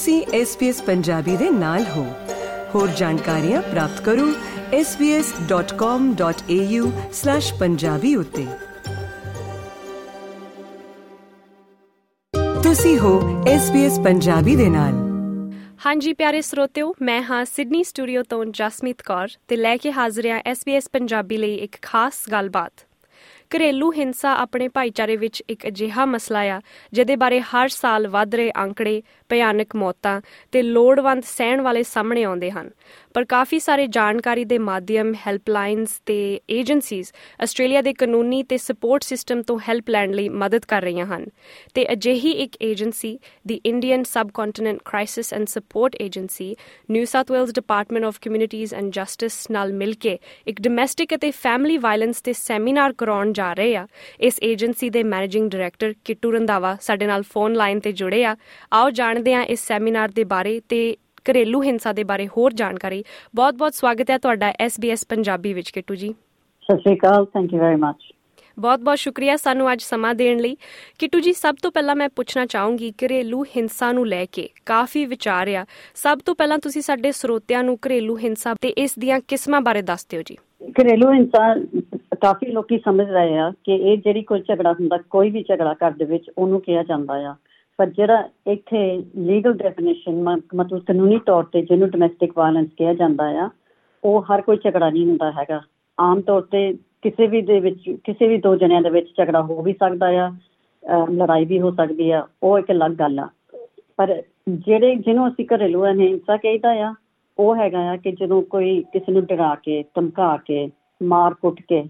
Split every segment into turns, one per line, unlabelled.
ਤੁਸੀਂ SBS ਪੰਜਾਬੀ ਦੇ ਨਾਲ ਹੋ। ਹੋਰ ਜਾਣਕਾਰੀਆਂ ਪ੍ਰਾਪਤ ਕਰੋ svs.com.au/punjabi ਉਤੇ। ਤੁਸੀਂ ਹੋ SBS ਪੰਜਾਬੀ ਦੇ ਨਾਲ।
ਹਾਂਜੀ ਪਿਆਰੇ ਸਰੋਤਿਓ, ਮੈਂ ਹਾਂ ਸਿਡਨੀ ਸਟੂਡੀਓ ਤੋਂ ਜਸਮੀਤ ਕੌਰ ਤੇ ਲੈ ਕੇ ਹਾਜ਼ਰ ਹਾਂ SBS ਪੰਜਾਬੀ ਲਈ ਇੱਕ ਖਾਸ ਗੱਲਬਾਤ। ਘਰੇਲੂ ਹਿੰਸਾ ਆਪਣੇ ਭਾਈਚਾਰੇ ਵਿੱਚ ਇੱਕ ਅਜਿਹਾ ਮਸਲਾ ਆ, ਜਿਹਦੇ ਬਾਰੇ ਹਰ ਸਾਲ ਵੱਧ ਰਹੇ ਅੰਕੜੇ, ਭਿਆਨਕ ਮੌਤਾਂ ਤੇ ਲੋੜਵੰਦ ਸਹਿਣ ਵਾਲੇ ਸਾਹਮਣੇ ਆਉਂਦੇ ਹਨ। ਪਰ ਕਾਫੀ ਸਾਰੇ ਜਾਣਕਾਰੀ ਦੇ ਮਾਧਿਅਮ, ਹੈਲਪਲਾਈਨਸ ਤੇ ਏਜੰਸੀਜ਼ ਆਸਟ੍ਰੇਲੀਆ ਦੇ ਕਾਨੂੰਨੀ ਤੇ ਸਪੋਰਟ ਸਿਸਟਮ ਤੋਂ ਹੈਲਪ ਲੈਣ ਲਈ ਮਦਦ ਕਰ ਰਹੀਆਂ ਹਨ ਤੇ ਅਜਿਹੀ ਇੱਕ agency, the Indian Subcontinent Crisis and Support Agency, New South Wales Department of Communities and Justice ਨਾਲ ਮਿਲ ਕੇ ਇੱਕ ਡੋਮੈਸਟਿਕ ਅਤੇ ਫੈਮਿਲੀ ਵਾਇਲੈਂਸ ਤੇ ਸੈਮੀਨਾਰ ਕਰਾਉਣ ਜਾ ਰਹੇ ਆ। ਇਸ ਏਜੰਸੀ ਦੇ ਮੈਨੇਜਿੰਗ ਡਾਇਰੈਕਟਰ ਕਿਟੂ ਰੰਦਾਵਾ ਸਾਡੇ ਨਾਲ ਫੋਨ ਲਾਈਨ ਤੇ ਜੁੜੇ ਆ। ਆਓ ਜਾਣਦੇ ਆ ਇਸ ਸੈਮੀਨਾਰ ਦੇ ਬਾਰੇ ਤੇ ਘਰੇਲੂ ਹਿੰਸਾ ਦੇ ਬਾਰੇ ਹੋਰ ਜਾਣਕਾਰੀ। ਬਹੁਤ-ਬਹੁਤ ਸਵਾਗਤ ਹੈ ਤੁਹਾਡਾ SBS ਪੰਜਾਬੀ ਵਿੱਚ ਕਿਟੂ ਜੀ।
ਸਤਿ ਸ਼੍ਰੀ ਅਕਾਲ ਥੈਂਕ ਯੂ ਵੈਰੀ ਮੱਚ
ਬਹੁਤ-ਬਹੁਤ ਸ਼ੁਕਰੀਆ ਸਾਨੂੰ ਅੱਜ ਸਮਾਂ ਦੇਣ ਲਈ। ਕਿਟੂ ਜੀ ਸਭ ਤੋਂ ਪਹਿਲਾਂ ਮੈਂ ਪੁੱਛਣਾ ਚਾਹੂੰਗੀ ਘਰੇਲੂ ਹਿੰਸਾ ਨੂੰ ਲੈ ਕੇ ਕਾਫੀ ਵਿਚਾਰ ਆ। ਸਭ ਤੋਂ ਪਹਿਲਾਂ ਤੁਸੀਂ ਸਾਡੇ ਸਰੋਤਿਆਂ ਨੂੰ ਘਰੇਲੂ ਹਿੰਸਾ ਤੇ ਇਸ ਦੀਆਂ ਕਿਸਮਾਂ ਬਾਰੇ ਦੱਸ ਦਿਓ ਜੀ।
ਘਰੇਲੂ ਹਿੰਸਾ ਕਾਫੀ ਲੋਕੀ ਸਮਝ ਰਹੇ ਆ ਕਿ ਇਹ ਜਿਹੜੀ ਕੋਈ ਝਗੜਾ ਹੁੰਦਾ, ਕੋਈ ਵੀ ਝਗੜਾ ਘਰ ਦੇ ਵਿੱਚ, ਉਹਨੂੰ ਕਿਹਾ ਜਾਂਦਾ ਆ। ਪਰ ਜਿਹੜਾ ਇੱਥੇ ਲੀਗਲ ਡੈਫੀਨੇਸ਼ਨ ਮਤਲਬ ਕਾਨੂੰਨੀ ਤੌਰ ਤੇ ਜਿਹਨੂੰ ਡੋਮੈਸਟਿਕ ਵਾਇਲੈਂਸ ਕਿਹਾ ਜਾਂਦਾ ਆ, ਉਹ ਹਰ ਕੋਈ ਝਗੜਾ ਨਹੀਂ ਹੁੰਦਾ ਹੈਗਾ। ਆਮ ਤੌਰ ਤੇ ਕਿਸੇ ਵੀ ਦੇ ਵਿੱਚ, ਕਿਸੇ ਵੀ ਦੋ ਜਣਿਆਂ ਦੇ ਵਿੱਚ ਝਗੜਾ ਹੋ ਵੀ ਸਕਦਾ ਆ ਲੜਾਈ ਵੀ ਹੋ ਸਕਦੀ ਆ, ਉਹ ਇੱਕ ਅਲੱਗ ਗੱਲ ਆ। ਪਰ ਜਿਹੜੇ, ਜਿਹਨੂੰ ਅਸੀਂ ਘਰੇਲੂ ਹਿੰਸਾ ਕਹਿੰਦਾ ਆ, ਉਹ ਹੈਗਾ ਆ ਕਿ ਜਦੋਂ ਕੋਈ ਕਿਸੇ ਨੂੰ ਡਰਾ ਕੇ, ਧਮਕਾ ਕੇ, ਮਾਰ ਕੁੱਟ ਕੇ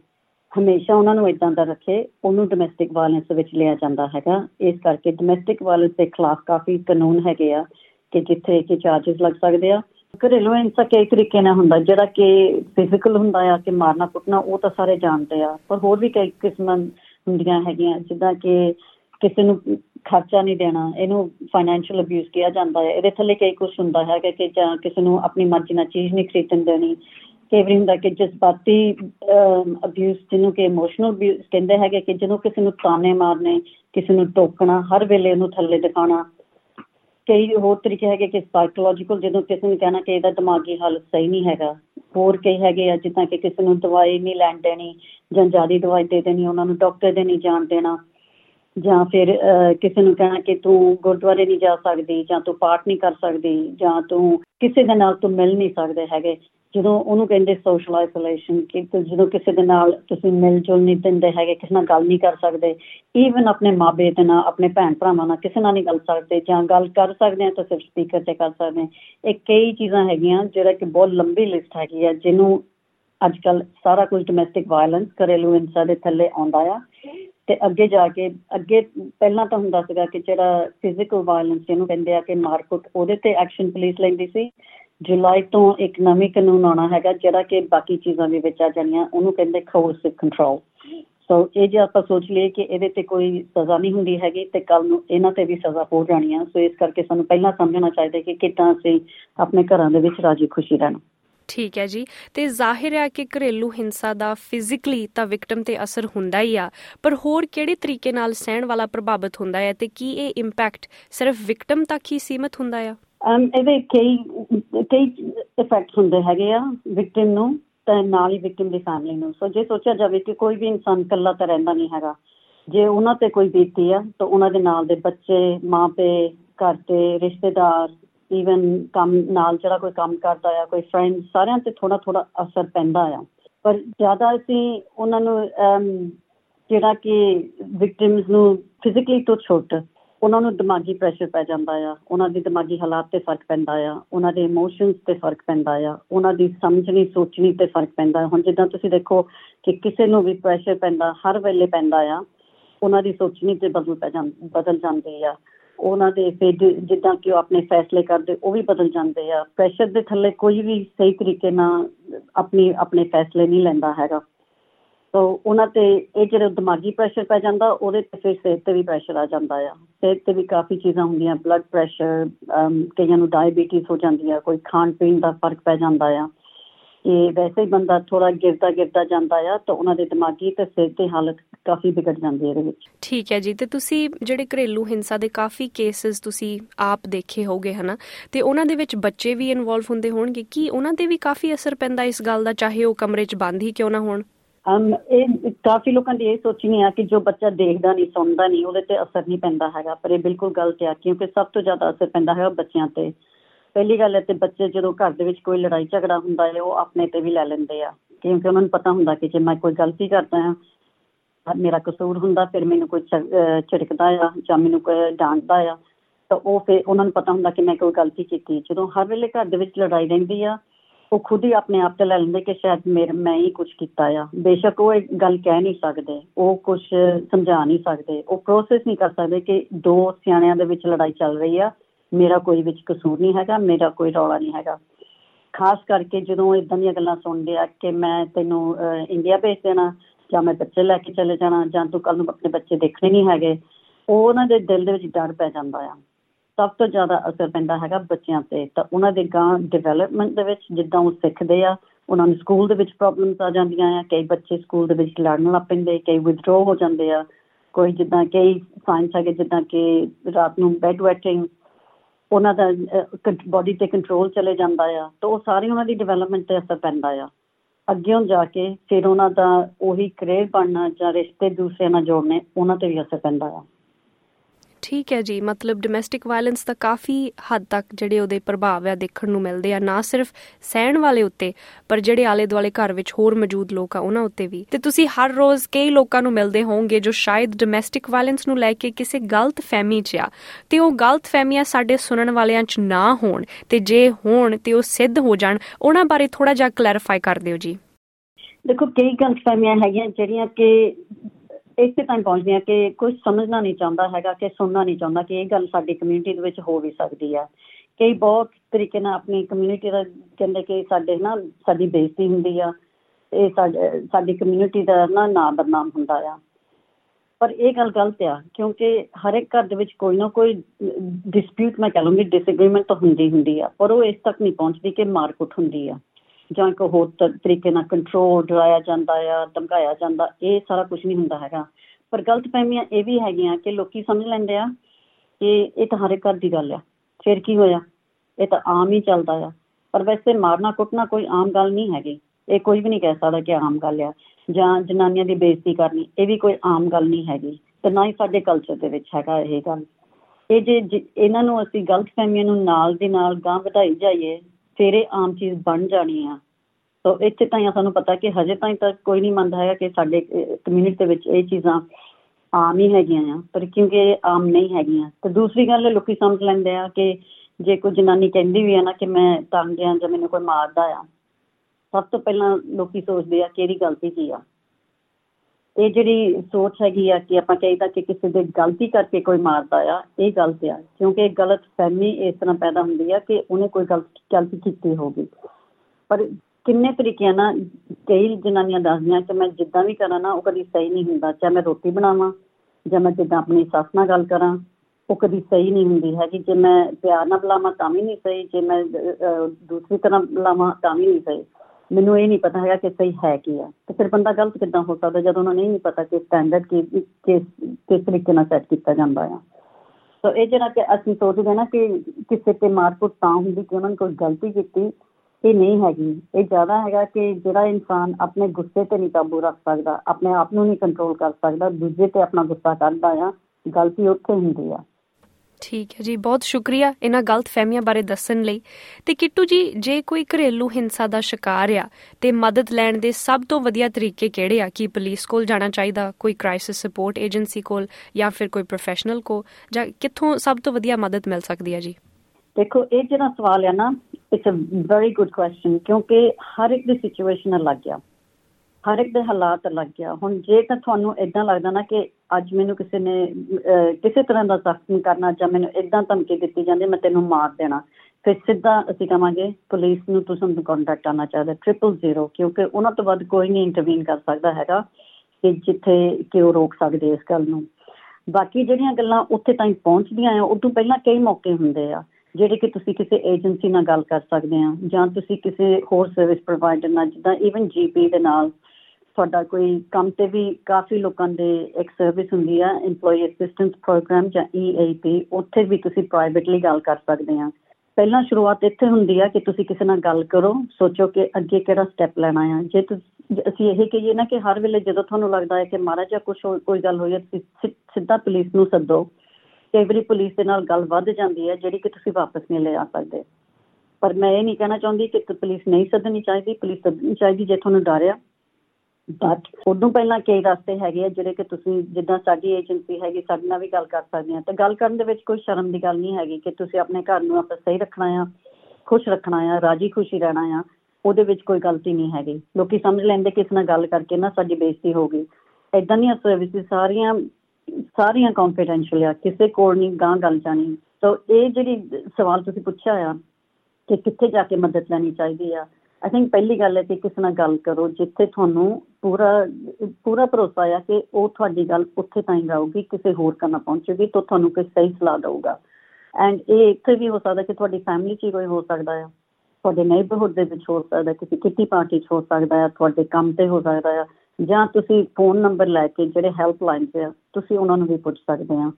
ਹਮੇਸ਼ਾ ਉਹਨਾਂ ਨੂੰ ਇਦਾਂ ਦਾ ਰੱਖੇ, ਉਹਨੂੰ ਡੋਮੈਸਟਿਕ ਵਾਇਲੈਂਸ ਵਿੱਚ ਲਿਆ ਜਾਂਦਾ ਹੈਗਾ। ਇਸ ਕਰਕੇ ਡੋਮੈਸਟਿਕ ਵਾਇਲੈਂਸ ਦੇ ਖਿਲਾਫ ਕਾਫੀ ਕਾਨੂੰਨ ਹੈਗੇ ਆ ਕਿ ਜਿੱਥੇ ਕਿ ਚਾਰजेस ਲੱਗ ਸਕਦੇ ਆ। ਘਰੇਲੂ ਹਿੰਸਾ ਕਈ ਤਰੀਕੇ ਨਾਲ ਹੁੰਦਾ, ਜਿਹੜਾ ਕਿ ਫਿਜ਼ੀਕਲ ਹੁੰਦਾ ਆ, ਕਿ ਮਾਰਨਾ ਕੁੱਟਣਾ, ਉਹ ਤਾਂ ਸਾਰੇ ਜਾਣਦੇ ਆ। ਪਰ ਹੋਰ ਵੀ ਕਈ ਕਿਸਮਾਂ ਹੁੰਦੀਆਂ ਹੈਗੀਆਂ, ਜਿੱਦਾਂ ਕਿ ਕਿਸੇ ਨੂੰ ਖਰਚਾ ਨਹੀਂ ਦੇਣਾ, ਇਹਨੂੰ ਫਾਈਨੈਂਸ਼ੀਅਲ ਅਬਿਊਜ਼ ਕਿਹਾ ਜਾਂਦਾ ਹੈ ਇਹਦੇ ਥੱਲੇ ਕਈ ਕੁਝ ਹੁੰਦਾ ਹੈ ਕਿ ਜਾਂ ਕਿਸੇ ਨੂੰ ਆਪਣੀ ਮਰਜ਼ੀ ਨਾਲ ਚੀਜ਼ ਨਹੀਂ ਖਰੀਦਣ ਦੇਣੀ ਕਈ ਵਾਰੀ ਹੁੰਦਾ ਕਿ ਜਜ਼ਬਾਤੀ ਅਬਿਊਜ਼ ਜਿਹਨੂੰ ਕਿ ਇਮੋਸ਼ਨਲ ਅਬਿਊਜ਼ ਕਹਿੰਦੇ ਹੈਗੇ ਕਿ ਜਦੋਂ ਕਿਸੇ ਨੂੰ ਤਾਨੇ ਮਾਰਨੇ, ਕਿਸੇ ਨੂੰ ਟੋਕਣਾ, ਹਰ ਵੇਲੇ ਉਹਨੂੰ ਥੱਲੇ ਦਿਖਾਣਾ ਕਈ ਹੋਰ ਤਰੀਕੇ ਹੈਗੇ ਕਿ ਸਾਈਕੋਲੋਜੀਕਲ ਜਦੋਂ ਕਿਸੇ ਨੂੰ ਕਹਿਣਾ ਕਿ ਇਹਦਾ ਦਿਮਾਗੀ ਹਾਲਤ ਸਹੀ ਨਹੀਂ ਹੈਗਾ। ਹੋਰ ਕਈ ਹੈਗੇ ਆ ਜਿੱਦਾਂ ਕਿ ਕਿਸੇ ਨੂੰ ਦਵਾਈ ਨਹੀਂ ਲੈਣ ਦੇਣੀ ਜਾਂ ਜ਼ਿਆਦਾ ਦਵਾਈ ਦੇ ਦੇਣੀ, ਉਹਨਾਂ ਨੂੰ ਡਾਕਟਰ ਦੇ ਨਹੀਂ ਜਾਣ ਦੇਣਾ। ਜਾਂ ਫਿਰ ਕਿਸੇ ਨੂੰ ਕਹਿਣਾ ਕਿ ਤੂੰ ਗੁਰਦੁਆਰੇ ਨਹੀਂ ਜਾ ਸਕਦੀ ਜਾਂ ਤੂੰ ਪਾਠ ਨਹੀਂ ਕਰ ਸਕਦੀ ਜਾਂ ਤੂੰ ਕਿਸੇ ਦੇ ਨਾਲ ਤੂੰ ਮਿਲ ਨਹੀਂ ਸਕਦੇ ਹੈਗੇ। ਜਦੋਂ ਉਹਨੂੰ ਕਹਿੰਦੇ ਸੋਸ਼ਲ ਆਈਸੋਲੇਸ਼ਨ ਕਿ ਜਦੋਂ ਕਿਸੇ ਦੇ ਨਾਲ ਤੁਸੀਂ ਮਿਲ ਜੁਲ ਨਹੀਂ ਦਿੰਦੇ ਹੈਗੇ, ਕਿਸੇ ਨਾਲ ਗੱਲ ਨਹੀਂ ਕਰ ਸਕਦੇ ਈਵਨ ਆਪਣੇ ਮਾਪੇ ਦੇ ਨਾਲ, ਆਪਣੇ ਭੈਣ ਭਰਾਵਾਂ ਨਾਲ ਕਿਸੇ ਨਾਲ ਨਹੀਂ ਗੱਲ ਸਕਦੇ ਜਾਂ ਗੱਲ ਕਰ ਸਕਦੇ ਆ ਤਾਂ ਸਿਰਫ ਸਪੀਕਰ ਤੇ ਕਰ ਸਕਦੇ ਇਹ ਕਈ ਚੀਜ਼ਾਂ ਹੈਗੀਆਂ ਜਿਹੜਾ ਕਿ ਬਹੁਤ ਲੰਬੀ ਲਿਸਟ ਹੈਗੀ ਆ, ਜਿਹਨੂੰ ਅੱਜ ਕੱਲ ਸਾਰਾ ਕੁਝ ਡੋਮੈਸਟਿਕ ਵਾਇਲੈਂਸ ਘਰੇਲੂ ਹਿੰਸਾ ਦੇ ਥੱਲੇ ਆਉਂਦਾ ਆ। ਤੇ ਅੱਗੇ ਜਾ ਕੇ, ਅੱਗੇ ਪਹਿਲਾਂ ਤਾਂ ਹੁੰਦਾ ਸੀਗਾ ਕਿ ਜਿਹੜਾ ਫਿਜ਼ੀਕਲ ਵਾਇਲੈਂਸ ਜਿਹਨੂੰ ਕਹਿੰਦੇ ਆ ਕਿ ਮਾਰਕੁੱਟ, ਉਹਦੇ ਤੇ ਐਕਸ਼ਨ ਪੁਲਿਸ ਲੈਂਦੀ ਸੀ। ਜੁਲਾਈ ਤੋਂ ਇੱਕ ਨਵੀਂ ਕਾਨੂੰਨ ਆਉਣਾ ਹੈਗਾ, ਜਿਹੜਾ ਕਿ ਬਾਕੀ ਚੀਜ਼ਾਂ ਦੇ ਵਿੱਚ ਆ ਜਾਣੀਆਂ, ਉਹਨੂੰ ਕਹਿੰਦੇ ਕੋਰਸਿਵ ਕੰਟਰੋਲ ਸੋ ਇਹ ਜੇ ਆਪਾਂ ਸੋਚ ਲਈਏ ਕਿ ਇਹਦੇ ਤੇ ਕੋਈ ਸਜ਼ਾ ਨਹੀਂ ਹੁੰਦੀ ਹੈਗੀ, ਤੇ ਕੱਲ ਨੂੰ ਇਹਨਾਂ ਤੇ ਵੀ ਸਜ਼ਾ ਹੋ ਜਾਣੀ ਆ। ਸੋ ਇਸ ਕਰਕੇ ਸਾਨੂੰ ਪਹਿਲਾਂ ਸਮਝਣਾ ਚਾਹੀਦਾ ਕਿ ਕਿੱਦਾਂ ਅਸੀਂ ਆਪਣੇ ਘਰਾਂ ਦੇ ਵਿੱਚ ਰਾਜੀ ਖੁਸ਼ੀ ਰਹਿਣਾ।
ਠੀਕ ਹੈ ਜੀ। ਤੇ ਜ਼ਾਹਿਰ ਹੈ ਕਿ ਘਰੇਲੂ ਹਿੰਸਾ ਦਾ ਫਿਜ਼ੀਕਲੀ ਤਾਂ ਵਿਕਟਮ ਤੇ ਅਸਰ ਹੁੰਦਾ ਹੀ ਆ, ਪਰ ਹੋਰ ਕਿਹੜੇ ਤਰੀਕੇ ਨਾਲ ਸਹਿਣ ਵਾਲਾ ਪ੍ਰਭਾਵਿਤ ਹੁੰਦਾ ਹੈ ਤੇ ਕੀ ਇਹ ਇੰਪੈਕਟ ਸਿਰਫ ਵਿਕਟਮ ਤੱਕ ਹੀ ਸੀਮਤ ਹੁੰਦਾ ਹੈ
ਅਮ ਇਹਦੇ ਕਈ ਕਈ ਇਫੈਕਟਸ ਹੁੰਦੇ ਹੈਗੇ ਆ ਵਿਕਟਿਮ ਨੂੰ, ਤੇ ਨਾਲ ਹੀ ਵਿਕਟਿਮ ਦੀ ਫੈਮਿਲੀ ਨੂੰ। ਸੋ ਜੇ ਸੋਚਿਆ ਜਾਵੇ ਕਿ ਕੋਈ ਵੀ ਇਨਸਾਨ ਇਕੱਲਾ ਤਾਂ ਰਹਿੰਦਾ ਨਹੀਂ ਹੈਗਾ, ਜੇ ਉਹਨਾਂ ਤੇ ਕੋਈ ਬੀਤੀ ਆ, ਤਾਂ ਉਹਨਾਂ ਦੇ ਨਾਲ ਦੇ ਬੱਚੇ ਮਾਪੇ ਘਰ ਤੇ ਰਿਸ਼ਤੇਦਾਰ ਈਵਨ ਕੰਮ, ਨਾਲ ਜਿਹੜਾ ਕੋਈ ਕੰਮ ਕਰਦਾ ਆ, ਕੋਈ ਫਰੈਂਡ ਸਾਰਿਆਂ ਤੇ ਥੋੜਾ ਥੋੜਾ ਅਸਰ ਪੈਂਦਾ ਆ। ਪਰ ਜ਼ਿਆਦਾ ਅਸੀਂ ਉਹਨਾਂ ਨੂੰ ਜਿਹੜਾ ਕਿ ਵਿਕਟਿਮਸ ਨੂੰ ਫਿਜ਼ੀਕਲੀ ਤੋਂ ਛੋਟ ਉਹਨਾਂ ਨੂੰ ਦਿਮਾਗੀ ਪ੍ਰੈਸ਼ਰ ਪੈ ਜਾਂਦਾ ਆ, ਉਹਨਾਂ ਦੀ ਦਿਮਾਗੀ ਹਾਲਾਤ ਤੇ ਫ਼ਰਕ ਪੈਂਦਾ ਆ, ਉਹਨਾਂ ਦੇ ਇਮੋਸ਼ਨਸ ਤੇ ਫ਼ਰਕ ਪੈਂਦਾ ਆ, ਉਹਨਾਂ ਦੀ ਸਮਝਣੀ, ਸੋਚਣੀ ਤੇ ਫ਼ਰਕ ਪੈਂਦਾ। ਹੁਣ ਜਿੱਦਾਂ ਤੁਸੀਂ ਦੇਖੋ ਕਿ ਕਿਸੇ ਨੂੰ ਵੀ ਪ੍ਰੈਸ਼ਰ ਪੈਂਦਾ, ਹਰ ਵੇਲੇ ਪੈਂਦਾ ਆ, ਉਹਨਾਂ ਦੀ ਸੋਚਣੀ ਤੇ ਬਦਲ ਪੈ ਜਾਂਦੀ ਬਦਲ ਜਾਂਦੀ ਆ। ਉਹਨਾਂ ਦੇ ਫਿਰ ਜਿੱਦਾਂ ਕਿ ਉਹ ਆਪਣੇ ਫੈਸਲੇ ਕਰਦੇ, ਉਹ ਵੀ ਬਦਲ ਜਾਂਦੇ ਆ। ਪ੍ਰੈਸ਼ਰ ਦੇ ਥੱਲੇ ਕੋਈ ਵੀ ਸਹੀ ਤਰੀਕੇ ਨਾਲ ਆਪਣੀ, ਆਪਣੇ ਫੈਸਲੇ ਨਹੀਂ ਲੈਂਦਾ ਹੈਗਾ। ਸੋ ਉਹਨਾਂ ਤੇ ਇਹ ਜਿਹੜਾ ਦਿਮਾਗੀ ਪ੍ਰੈਸ਼ਰ ਪੈ ਜਾਂਦਾ, ਉਹਦੇ ਤੇ ਫਿਰ ਸਿਹਤ ਤੇ ਵੀ ਪ੍ਰੈਸ਼ਰ ਆ ਜਾਂਦਾ ਆ। ਸਿਹਤ ਤੇ ਵੀ ਕਾਫੀ ਚੀਜ਼ਾਂ ਹੁੰਦੀਆਂ ਬਲੱਡ ਪ੍ਰੈਸ਼ਰ ਕਈਆਂ ਨੂੰ ਡਾਇਬੀਟੀਜ਼ ਹੋ ਜਾਂਦੀ ਆ, ਕੋਈ ਖਾਣ ਪੀਣ ਦਾ ਫ਼ਰਕ ਪੈ ਜਾਂਦਾ ਆ। ਕਿ ਵੈਸੇ ਹੀ ਬੰਦਾ ਥੋੜਾ ਗਿਰਦਾ ਗਿਰਦਾ ਜਾਂਦਾ ਆ, ਤਾਂ ਉਹਨਾਂ ਦੇ ਦਿਮਾਗੀ ਤੇ ਸਿਰ ਦੀ ਹਾਲਤ ਕਾਫੀ ਵਿਗੜ ਜਾਂਦੀ ਹੈ ਇਹਦੇ ਵਿੱਚ।
ਠੀਕ ਹੈ ਜੀ, ਤੇ ਤੁਸੀਂ ਜਿਹੜੇ ਘਰੇਲੂ ਹਿੰਸਾ ਦੇ ਕਾਫੀ ਕੇਸਸ ਤੁਸੀਂ ਆਪ ਦੇਖੇ ਹੋਗੇ, ਹਨਾ? ਤੇ ਉਹਨਾਂ ਦੇ ਵਿੱਚ ਬੱਚੇ ਵੀ ਇਨਵੋਲਵ ਹੁੰਦੇ ਹੋਣਗੇ, ਕੀ ਉਹਨਾਂ ਤੇ ਵੀ ਕਾਫੀ ਅਸਰ ਪੈਂਦਾ ਇਸ ਗੱਲ ਦਾ, ਚਾਹੇ ਉਹ ਕਮਰੇ 'ਚ ਬੰਦ ਹੀ ਕਿਉਂ ਨਾ ਹੋਣ?
ਅਮ, ਇਹ ਕਾਫੀ ਲੋਕਾਂ ਦੀ ਇਹ ਸੋਚਣੀ ਆ ਕਿ ਜੋ ਬੱਚਾ ਦੇਖਦਾ ਨਹੀਂ, ਸੁਣਦਾ ਨਹੀਂ, ਉਹਦੇ ਤੇ ਅਸਰ ਨਹੀਂ ਪੈਂਦਾ ਹੈਗਾ। ਪਰ ਇਹ ਬਿਲਕੁਲ ਗਲਤ ਆ, ਕਿਉਂਕਿ ਸਭ ਤੋਂ ਜ਼ਿਆਦਾ ਅਸਰ ਪੈਂਦਾ ਹੈ ਬੱਚਿਆਂ ਤੇ। ਪਹਿਲੀ ਗੱਲ ਹੈ ਤੇ ਬੱਚੇ ਜਦੋਂ ਘਰ ਦੇ ਵਿੱਚ ਕੋਈ ਲੜਾਈ ਝਗੜਾ ਹੁੰਦਾ ਹੈ, ਉਹ ਆਪਣੇ ਤੇ ਵੀ ਲੈ ਲੈਂਦੇ ਆ। ਕਿਉਂਕਿ ਉਹਨਾਂ ਨੂੰ ਪਤਾ ਹੁੰਦਾ ਕਿ ਜੇ ਮੈਂ ਕੋਈ ਗਲਤੀ ਕਰਦਾ ਹਾਂ ਮੇਰਾ ਕਸੂਰ ਹੁੰਦਾ, ਫਿਰ ਮੈਨੂੰ ਕੋਈ ਝਿੜਕਦਾ ਆ ਜਾਂ ਮੈਨੂੰ ਕੋਈ ਡਾਂਟਦਾ ਆ, ਤਾਂ ਉਹ ਫਿਰ ਉਹਨਾਂ ਨੂੰ ਪਤਾ ਹੁੰਦਾ ਕਿ ਮੈਂ ਕੋਈ ਗਲਤੀ ਕੀਤੀ। ਜਦੋਂ ਹਰ ਵੇਲੇ ਘਰ ਦੇ ਵਿੱਚ ਲੜਾਈ ਰਹਿੰਦੀ ਆ ਉਹ ਖੁਦ ਹੀ ਆਪਣੇ ਆਪ ਤੇ ਲੈ ਲੈਂਦੇ ਕਿ ਸ਼ਾਇਦ ਮੇਰੇ ਮੈਂ ਹੀ ਕੁਝ ਕੀਤਾ ਆ। ਬੇਸ਼ੱਕ ਉਹ ਇੱਕ ਗੱਲ ਕਹਿ ਨਹੀਂ ਸਕਦੇ। ਉਹ ਕੁਝ ਸਮਝਾ ਨਹੀਂ ਸਕਦੇ। ਉਹ ਪ੍ਰੋਸੈਸ ਨਹੀਂ ਕਰ ਸਕਦੇ ਕਿ ਦੋ ਸਿਆਣਿਆਂ ਦੇ ਵਿੱਚ ਲੜਾਈ ਚੱਲ ਰਹੀ ਆ। ਮੇਰਾ ਕੋਈ ਵਿੱਚ ਕਸੂਰ ਨਹੀਂ ਹੈਗਾ, ਮੇਰਾ ਕੋਈ ਰੌਲਾ ਨਹੀਂ ਹੈਗਾ। ਖਾਸ ਕਰਕੇ ਜਦੋਂ ਇਦਾਂ ਦੀਆਂ ਗੱਲਾਂ ਸੁਣਦੇ ਆ ਕਿ ਮੈਂ ਤੈਨੂੰ ਇੰਡੀਆ ਭੇਜ ਦੇਣਾ ਜਾਂ ਮੈਂ ਬੱਚੇ ਲੈ ਕੇ ਚਲੇ ਜਾਣਾ ਜਾਂ ਤੂੰ ਕੱਲ ਨੂੰ ਆਪਣੇ ਬੱਚੇ ਦੇਖਣੇ ਨਹੀਂ ਹੈਗੇ, ਉਹ ਉਹਨਾਂ ਦੇ ਦਿਲ ਦੇ ਵਿੱਚ ਡਰ ਪੈ ਜਾਂਦਾ ਆ। ਸਭ ਤੋਂ ਜ਼ਿਆਦਾ ਅਸਰ ਪੈਂਦਾ ਹੈਗਾ ਬੱਚਿਆਂ ਤੇ। ਤਾਂ ਉਹਨਾਂ ਦੇ ਗਾਂ ਡਿਵੈਲਪਮੈਂਟ ਦੇ ਵਿੱਚ ਜਿੱਦਾਂ ਉਹ ਸਿੱਖਦੇ ਆ, ਉਹਨਾਂ ਨੂੰ ਸਕੂਲ ਦੇ ਵਿੱਚ ਪ੍ਰੋਬਲਮਸ ਆ ਜਾਂਦੀਆਂ ਆ। ਕਈ ਬੱਚੇ ਸਕੂਲ ਦੇ ਵਿੱਚ ਲੜਨ ਲੱਗ ਪੈਂਦੇ, ਕਈ ਵਿਦਡਰੋ ਹੋ ਜਾਂਦੇ ਆ। ਕੋਈ ਜਿੱਦਾਂ ਕਈ ਸਾਇੰਸ ਹੈਗੇ, ਜਿੱਦਾਂ ਕਿ ਰਾਤ ਨੂੰ ਬੈੱਡ ਵੈਟਿੰਗ ਉਹਨਾਂ ਦਾ ਬਾਡੀ ਤੇ ਕੰਟਰੋਲ ਚਲੇ ਜਾਂਦਾ ਆ। ਤਾਂ ਉਹ ਸਾਰੀ ਉਹਨਾਂ ਦੀ ਡਿਵੈਲਪਮੈਂਟ ਤੇ ਅਸਰ ਪੈਂਦਾ ਆ। ਅੱਗੇ ਜਾ ਕੇ ਫਿਰ ਉਹਨਾਂ ਦਾ ਉਹੀ ਕਰੀਅਰ ਬਣਨਾ ਜਾਂ ਰਿਸ਼ਤੇ ਦੂਸਰਿਆਂ ਨਾਲ ਜੋੜਨੇ, ਉਹਨਾਂ ਤੇ ਵੀ ਅਸਰ ਪੈਂਦਾ ਆ।
ਠੀਕ ਹੈ ਜੀ, ਮਤਲਬ ਡੋਮੈਸਟਿਕ ਵਾਇਲੈਂਸ ਦਾ ਕਾਫੀ ਹੱਦ ਤੱਕ ਜਿਹੜੇ ਉਹਦੇ ਪ੍ਰਭਾਵ ਆ ਦੇਖਣ ਨੂੰ ਮਿਲਦੇ ਆ, ਨਾ ਸਿਰਫ ਸਹਿਣ ਵਾਲੇ ਉੱਤੇ, ਪਰ ਜਿਹੜੇ ਆਲੇ ਦੁਆਲੇ ਘਰ ਵਿੱਚ ਹੋਰ ਮੌਜੂਦ ਲੋਕ ਆ, ਉਹਨਾਂ ਉੱਤੇ ਵੀ। ਤੇ ਤੁਸੀਂ ਹਰ ਰੋਜ਼ ਕਈ ਲੋਕਾਂ ਨੂੰ ਮਿਲਦੇ ਹੋਵੋਗੇ ਜੋ ਸ਼ਾਇਦ ਡੋਮੈਸਟਿਕ ਵਾਇਲੈਂਸ ਨੂੰ ਲੈ ਕੇ ਕਿਸੇ ਗਲਤ ਫਹਿਮੀ 'ਚ ਆ। ਤੇ ਉਹ ਗਲਤ ਫਹਿਮੀਆਂ ਸਾਡੇ ਸੁਣਨ ਵਾਲਿਆਂ 'ਚ ਨਾ ਹੋਣ, ਤੇ ਜੇ ਹੋਣ ਤੇ ਉਹ ਸਿੱਧ ਹੋ ਜਾਣ, ਉਹਨਾਂ ਬਾਰੇ ਥੋੜਾ ਜਿਹਾ ਕਲੈਰੀਫਾਈ ਕਰ ਦਿਓ ਜੀ।
ਦੇਖੋ, ਕਈ ਗਲਤ ਫਹਿਮੀਆਂ ਹੈਗੀਆਂ ਜਿਹੜੀਆਂ ਕਿ ਇੱਥੇ ਤਾਂ ਪਹੁੰਚਦੇ ਆ ਕਿ ਕੋਈ ਸਮਝਣਾ ਨਹੀਂ ਚਾਹੁੰਦਾ ਹੈਗਾ ਕਿ ਸੁਣਨਾ ਨਹੀਂ ਚਾਹੁੰਦਾ ਕਿ ਇਹ ਗੱਲ ਸਾਡੀ ਕਮਿਊਨਿਟੀ ਦੇ ਵਿੱਚ ਹੋ ਵੀ ਸਕਦੀ ਆ। ਕਈ ਬਹੁਤ ਤਰੀਕੇ ਨਾਲ ਆਪਣੀ ਕਮਿਊਨਿਟੀ ਦਾ ਕਹਿੰਦੇ ਕਿ ਸਾਡੇ ਨਾ, ਸਾਡੀ ਬੇਇੱਜ਼ਤੀ ਹੁੰਦੀ ਆ। ਇਹ ਸਾਡੀ ਕਮਿਊਨਿਟੀ ਦਾ ਨਾ ਨਾਮ ਬਦਨਾਮ ਹੁੰਦਾ ਆ। ਪਰ ਇਹ ਗੱਲ ਗਲਤ ਆ, ਕਿਉਂਕਿ ਹਰ ਇੱਕ ਘਰ ਦੇ ਵਿੱਚ ਕੋਈ ਨਾ ਕੋਈ ਡਿਸਪਿਊਟ ਮੈਂ ਕਹ ਲੂੰਗੀ ਡਿਸਐਗਰੀਮੈਂਟ ਤਾਂ ਹੁੰਦੀ ਹੁੰਦੀ ਆ, ਪਰ ਉਹ ਇਸ ਤੱਕ ਨਹੀਂ ਪਹੁੰਚਦੀ ਕਿ ਮਾਰਕੁੱਟ ਹੁੰਦੀ ਆ। ਜਾਂ ਕੋ ਹੋਰ ਤਰੀਕੇ ਨਾਲ ਕੰਟਰੋਲ ਡਰਾਇਆ ਜਾਂਦਾ ਆ, ਧਮਕਾਇਆ ਜਾਂਦਾ, ਇਹ ਸਾਰਾ ਕੁਝ ਨਹੀਂ ਹੁੰਦਾ ਹੈਗਾ। ਪਰ ਗਲਤ ਫਹਿਮੀਆਂ ਇਹ ਵੀ ਹੈਗੀਆਂ ਕਿ ਲੋਕੀ ਸਮਝ ਲੈਂਦੇ ਆ ਕਿ ਇਹ ਤਾਂ ਹਰ ਇੱਕ ਘਰ ਦੀ ਗੱਲ ਆ। ਫਿਰ ਕੀ ਹੋਇਆ? ਇਹ ਤਾਂ ਆਮ ਹੀ ਚੱਲਦਾ ਆ। ਪਰ ਵੈਸੇ ਮਾਰਨਾ ਕੁੱਟਣਾ ਕੋਈ ਆਮ ਗੱਲ ਨਹੀਂ ਹੈਗੀ। ਇਹ ਕੋਈ ਵੀ ਨਹੀਂ ਕਹਿ ਸਕਦਾ ਕਿ ਆਮ ਗੱਲ ਆ। ਜਾਂ ਜਨਾਨੀਆਂ ਦੀ ਬੇਇੱਜ਼ਤੀ ਕਰਨੀ, ਇਹ ਵੀ ਕੋਈ ਆਮ ਗੱਲ ਨਹੀਂ ਹੈਗੀ। ਤੇ ਨਾ ਹੀ ਸਾਡੇ ਕਲਚਰ ਦੇ ਵਿੱਚ ਹੈਗਾ ਇਹ ਗੱਲ। ਇਹ ਜੇ ਇਹਨਾਂ ਨੂੰ ਅਸੀਂ ਗਲਤ ਫਹਿਮੀਆਂ ਨੂੰ ਨਾਲ ਦੇ ਨਾਲ ਗਾਂ ਵਧਾਈ ਜਾਈਏ ਫਿਰ ਇਹ ਆਮ ਚੀਜ਼ ਬਣ ਜਾਣੀ ਆ। ਸੋ ਇੱਥੇ ਤਾਂ ਸਾਨੂੰ ਪਤਾ ਕਿ ਹਜੇ ਤਾਈਂ ਤਾਂ ਕੋਈ ਨਹੀਂ ਮੰਨਦਾ ਹੈਗਾ ਕਿ ਸਾਡੇ ਕਮਿਊਨਿਟੀ ਦੇ ਵਿੱਚ ਇਹ ਚੀਜ਼ਾਂ ਆਮ ਹੀ ਹੈਗੀਆਂ ਆ, ਪਰ ਕਿਉਂਕਿ ਇਹ ਆਮ ਨਹੀਂ ਹੈਗੀਆਂ। ਤੇ ਦੂਸਰੀ ਗੱਲ, ਲੋਕੀ ਸਮਝ ਲੈਂਦੇ ਆ ਕਿ ਜੇ ਕੋਈ ਜਨਾਨੀ ਕਹਿੰਦੀ ਵੀ ਆ ਨਾ ਕਿ ਮੈਂ ਤੰਗ ਆ ਜਾਂ ਮੈਨੂੰ ਕੋਈ ਮਾਰਦਾ ਆ, ਸਭ ਤੋਂ ਪਹਿਲਾਂ ਲੋਕੀ ਸੋਚਦੇ ਆ ਕਿ ਇਹਦੀ ਗਲਤੀ ਕੀ ਆ। ਇਹ ਜਿਹੜੀ ਸੋਚ ਹੈਗੀ ਆ ਕਿ ਆਪਾਂ ਕਹਿੰਦਾ ਕਿ ਕਿਸੇ ਦੇ ਗਲਤੀ ਕਰਕੇ ਕੋਈ ਮਾਰਦਾ ਆ, ਇਹ ਗਲਤ ਆ। ਕਿਉਂਕਿ ਇਹ ਗਲਤ ਫਹਿਮੀ ਇਸ ਤਰ੍ਹਾਂ ਪੈਦਾ ਹੁੰਦੀ ਆ ਕਿ ਉਹਨੇ ਕੋਈ ਗਲਤ ਗਲਤੀ ਕੀਤੀ ਹੋਗੀ ਪਰ ਕਿੰਨੇ ਤਰੀਕਿਆਂ ਨਾਲ, ਕਈ ਜਨਾਨੀਆਂ ਦੱਸਦੀਆਂ ਕਿ ਮੈਂ ਜਿੱਦਾਂ ਵੀ ਕਰਾਂ ਨਾ, ਉਹ ਕਦੀ ਸਹੀ ਨਹੀਂ ਹੁੰਦਾ। ਚਾਹੇ ਮੈਂ ਰੋਟੀ ਬਣਾਵਾਂ, ਜਾਂ ਮੈਂ ਜਿੱਦਾਂ ਆਪਣੀ ਸੱਸ ਨਾਲ ਗੱਲ ਕਰਾਂ, ਉਹ ਕਦੀ ਸਹੀ ਨਹੀਂ ਹੁੰਦੀ ਹੈ ਕਿ ਜੇ ਮੈਂ ਪਿਆਰ ਨਾਲ ਬੁਲਾਵਾਂ ਤਾਂ ਵੀ ਨਹੀਂ ਸਹੀ। ਜੇ ਮੈਂ ਦੂਸਰੀ ਤਰ੍ਹਾਂ ਬੁਲਾਵਾਂ ਤਾਂ ਵੀ ਨਹੀਂ ਸਹੀ। ਮੈਨੂੰ ਇਹ ਨਹੀਂ ਪਤਾ ਹੈਗਾ ਕਿ ਸਹੀ ਹੈ ਕੀ ਆ। ਤੇ ਫਿਰ ਬੰਦਾ ਗਲਤ ਕਿੱਦਾਂ ਹੋ ਸਕਦਾ ਜਦੋਂ ਉਹਨਾਂ ਨੂੰ ਨਹੀਂ ਪਤਾ ਕਿ ਸਟੈਂਡਰਡ ਕੀ ਕਿਸ ਕਿਸ ਤਰੀਕੇ ਨਾਲ ਸੈੱਟ ਕੀਤਾ ਜਾਂਦਾ ਆ। ਸੋ ਇਹ ਜਿਹੜਾ ਕਿ ਅਸੀਂ ਸੋਚਦੇ ਨਾ ਕਿ ਕਿਸੇ ਤੇ ਮਾਰਕੁੱਟ ਤਾਂ ਹੁੰਦੀ ਕਿ ਉਹਨਾਂ ਨੇ ਕੋਈ ਗਲਤੀ ਕੀਤੀ, ਇਹ ਨਹੀਂ ਹੈਗੀ। ਇਹ ਜ਼ਿਆਦਾ ਹੈਗਾ ਕਿ ਜਿਹੜਾ ਇਨਸਾਨ ਆਪਣੇ ਗੁੱਸੇ ਤੇ ਨਹੀਂ ਕਾਬੂ ਰੱਖ ਸਕਦਾ, ਆਪਣੇ ਆਪ ਨੂੰ ਨਹੀਂ ਕੰਟਰੋਲ ਕਰ ਸਕਦਾ, ਦੂਜੇ ਤੇ ਆਪਣਾ ਗੁੱਸਾ ਕੱਢਦਾ ਆ, ਗਲਤੀ ਉੱਥੇ ਹੁੰਦੀ ਆ।
ਠੀਕ ਹੈ ਜੀ, ਬਹੁਤ ਸ਼ੁਕਰੀਆ ਇਹਨਾਂ ਗਲਤ ਫਹਿਮੀਆਂ ਬਾਰੇ ਦੱਸਣ ਲਈ। ਤੇ ਕਿੱਟੂ ਜੀ, ਜੇ ਕੋਈ ਘਰੇਲੂ ਹਿੰਸਾ ਦਾ ਸ਼ਿਕਾਰ ਆ, ਤੇ ਮਦਦ ਲੈਣ ਦੇ ਸਭ ਤੋਂ ਵਧੀਆ ਤਰੀਕੇ ਕਿਹੜੇ ਆ? ਕਿ ਪੁਲਿਸ ਕੋਲ ਜਾਣਾ ਚਾਹੀਦਾ? ਕੋਈ ਕ੍ਰਾਈਸਿਸ ਸਪੋਰਟ ਏਜੰਸੀ ਕੋਲ ਜਾਂ ਫਿਰ ਕੋਈ ਪ੍ਰੋਫੈਸ਼ਨਲ ਕੋ ਜਾਂ ਕਿੱਥੋਂ ਸਭ ਤੋਂ ਵਧੀਆ ਮਦਦ ਮਿਲ ਸਕਦੀ ਹੈ ਜੀ?
ਦੇਖੋ, ਇਹ ਜਿਹੜਾ ਸਵਾਲ ਹੈ ਨਾ it's a very good question ਕਿਉਂਕਿ ਹਰ ਇੱਕ ਦੀ ਸਿਚੁਏਸ਼ਨ ਅਲੱਗ ਆ। ਹਰ ਇੱਕ ਦੇ ਹਾਲਾਤ ਅਲੱਗ ਆ। ਹੁਣ ਜੇ ਤਾਂ ਤੁਹਾਨੂੰ ਇਦਾਂ ਲੱਗਦਾ ਨਾ ਕਿ ਅੱਜ ਮੈਨੂੰ ਕਿਸੇ ਨੇ ਕਿਸੇ ਤਰ੍ਹਾਂ ਦਾ ਸਖਤ ਨਹੀਂ ਕਰਨਾ ਜਾਂ ਮੈਨੂੰ ਇਦਾਂ ਧਮਕੀ ਦਿੱਤੀ ਜਾਂਦੀ, ਮੈਂ ਤੈਨੂੰ ਮਾਰ ਦੇਣਾ। ਫਿਰ ਸਿੱਧਾ ਅਸੀਂ ਕਹਾਂਗੇ ਪੁਲਿਸ ਨੂੰ ਤੁਸੀਂ ਕੰਟੈਕਟ ਕਰਨਾ ਚਾਹੀਦਾ 000 ਕਿਉਂਕਿ ਉਹਨਾਂ ਤੋਂ ਬਾਅਦ ਕੋਈ ਨਹੀਂ ਇੰਟਰਵੀਨ ਕਰ ਸਕਦਾ ਹੈਗਾ, ਕਿ ਜਿੱਥੇ ਕਿ ਉਹ ਰੋਕ ਸਕਦੇ ਇਸ ਗੱਲ ਨੂੰ। ਬਾਕੀ ਜਿਹੜੀਆਂ ਗੱਲਾਂ ਉੱਥੇ ਤਾਈਂ ਪਹੁੰਚਦੀਆਂ ਆ, ਉਦੋਂ ਪਹਿਲਾਂ ਕਈ ਮੌਕੇ ਹੁੰਦੇ ਆ, ਜਿਹੜੇ ਕਿ ਤੁਸੀਂ ਕਿਸੇ ਏਜੰਸੀ ਨਾਲ ਗੱਲ ਕਰ ਸਕਦੇ ਆ, ਜਾਂ ਤੁਸੀਂ ਕਿਸੇ ਹੋਰ ਸਰਵਿਸ ਪ੍ਰੋਵਾਈਡਰ ਨਾਲ, ਜਿੱਦਾਂ ਇਵਨ ਜੀਪੀ ਦੇ ਨਾਲ ਤੁਹਾਡਾ ਕੋਈ ਕੰਮ ਤੇ ਵੀ ਕਾਫੀ ਲੋਕਾਂ ਦੇ ਇੱਕ ਸਰਵਿਸ ਹੁੰਦੀ ਆ, EMPLOYEE ਅਸਿਸਟੈਂਸ ਪ੍ਰੋਗਰਾਮ ਜਾਂ EAP ਉੱਥੇ ਵੀ ਤੁਸੀਂ ਪ੍ਰਾਈਵੇਟਲੀ ਗੱਲ ਕਰ ਸਕਦੇ ਆ। ਪਹਿਲਾਂ ਸ਼ੁਰੂਆਤ ਇੱਥੇ ਹੁੰਦੀ ਆ ਕਿ ਤੁਸੀਂ ਕਿਸੇ ਨਾਲ ਗੱਲ ਕਰੋ, ਸੋਚੋ ਕਿ ਅੱਗੇ ਕਿਹੜਾ ਸਟੈਪ ਲੈਣਾ ਆ। ਜੇ ਤੁਸੀਂ ਅਸੀਂ ਇਹ ਕਹੀਏ ਨਾ ਕਿ ਹਰ ਵੇਲੇ ਜਦੋਂ ਤੁਹਾਨੂੰ ਲੱਗਦਾ ਹੈ ਕਿ ਮਾਰਾ ਜਾਂ ਕੁਝ ਕੋਈ ਗੱਲ ਹੋਈ ਹੈ ਤੁਸੀਂ ਸਿੱਧਾ ਪੁਲਿਸ ਨੂੰ ਸੱਦੋ। ਕਈ ਵਾਰੀ ਪੁਲਿਸ ਦੇ ਨਾਲ ਗੱਲ ਵੱਧ ਜਾਂਦੀ ਹੈ ਜਿਹੜੀ ਕਿ ਤੁਸੀਂ ਵਾਪਸ ਨਹੀਂ ਲੈ ਆ ਸਕਦੇ। ਪਰ ਮੈਂ ਇਹ ਨਹੀਂ ਕਹਿਣਾ ਚਾਹੁੰਦੀ ਕਿ ਪੁਲਿਸ ਨਹੀਂ ਸੱਦਣੀ ਚਾਹੀਦੀ, ਪੁਲਿਸ ਸੱਦਣੀ ਚਾਹੀਦੀ ਜੇ ਤੁਹਾਨੂੰ ਡਰ ਆ। ਬਟ ਉਦੋਂ ਪਹਿਲਾਂ ਕਈ ਰਸਤੇ ਹੈਗੇ ਆ ਜਿਹੜੇ ਕਿ ਤੁਸੀਂ ਜਿੱਦਾਂ ਸਾਡੀ ਏਜੰਸੀ ਹੈਗੀ, ਸਾਡੇ ਨਾਲ ਵੀ ਗੱਲ ਕਰ ਸਕਦੇ ਆ। ਤੇ ਗੱਲ ਕਰਨ ਦੇ ਵਿੱਚ ਕੋਈ ਸ਼ਰਮ ਦੀ ਗੱਲ ਨਹੀਂ ਹੈਗੀ ਕਿ ਤੁਸੀਂ ਆਪਣੇ ਘਰ ਨੂੰ ਆਪਸ ਸਹੀ ਰੱਖਣਾ ਆ, ਖੁਸ਼ ਰੱਖਣਾ ਆ, ਰਾਜੀ ਖੁਸ਼ੀ ਰਹਿਣਾ ਆ, ਉਹਦੇ ਵਿੱਚ ਕੋਈ ਗਲਤੀ ਨਹੀਂ ਹੈਗੀ। ਲੋਕੀ ਸਮਝ ਲੈਂਦੇ ਕਿ ਇਸ ਨਾਲ ਗੱਲ ਕਰਕੇ ਨਾ ਸਾਡੀ ਬੇਇੱਜ਼ਤੀ ਹੋ ਗਈ। ਇਦਾਂ ਦੀਆਂ ਸਰਵਿਸਿਜ਼ ਸਾਰੀਆਂ ਸਾਰੀਆਂ ਕੰਫੀਡੈਂਸ਼ੀਅਲ ਆ, ਕਿਸੇ ਕੋਲ ਨਹੀਂ ਗਾਂ ਗੱਲ ਜਾਣੀ ਸੋ ਇਹ ਜਿਹੜੀ ਸਵਾਲ ਤੁਸੀਂ ਪੁੱਛਿਆ ਆ ਕਿ ਕਿੱਥੇ ਜਾ ਕੇ ਮਦਦ ਲੈਣੀ ਚਾਹੀਦੀ ਆ ਆਈ ਥਿੰਕ ਪਹਿਲੀ ਗੱਲ ਹੈ ਕਿ ਕਿਸੇ ਨਾਲ ਗੱਲ ਕਰੋ, ਜਿੱਥੇ ਤੁਹਾਨੂੰ ਪੂਰਾ ਪੂਰਾ ਭਰੋਸਾ ਆ ਕਿ ਉਹ ਤੁਹਾਡੀ ਗੱਲ ਉੱਥੇ ਤਾਈਂ ਜਾਊਗੀ ਕਿਸੇ ਹੋਰ ਕਰਨਾ ਪਹੁੰਚੇਗੀ ਤਾਂ ਤੁਹਾਨੂੰ ਕੋਈ ਸਹੀ ਸਲਾਹ ਦਊਗਾ। ਐਂਡ ਇਹ ਇੱਥੇ ਵੀ ਹੋ ਸਕਦਾ ਕਿ ਤੁਹਾਡੀ ਫੈਮਿਲੀ 'ਚ ਕੋਈ ਹੋ ਸਕਦਾ ਆ, ਤੁਹਾਡੇ ਨੇਬਰਹੁੱਡ ਦੇ ਵਿੱਚ ਹੋ ਸਕਦਾ, ਕਿਸੇ ਕਿੱਟੀ ਪਾਰਟੀ 'ਚ ਹੋ ਸਕਦਾ ਆ, ਤੁਹਾਡੇ ਕੰਮ ਤੇ ਹੋ ਸਕਦਾ ਆ, ਜਾਂ ਤੁਸੀਂ ਫੋਨ ਨੰਬਰ ਲੈ ਕੇ ਜਿਹੜੇ ਹੈਲਪਲਾਈਨ ਤੇ ਆ, ਤੁਸੀਂ ਉਹਨਾਂ ਨੂੰ ਵੀ ਪੁੱਛ ਸਕਦੇ ਆ।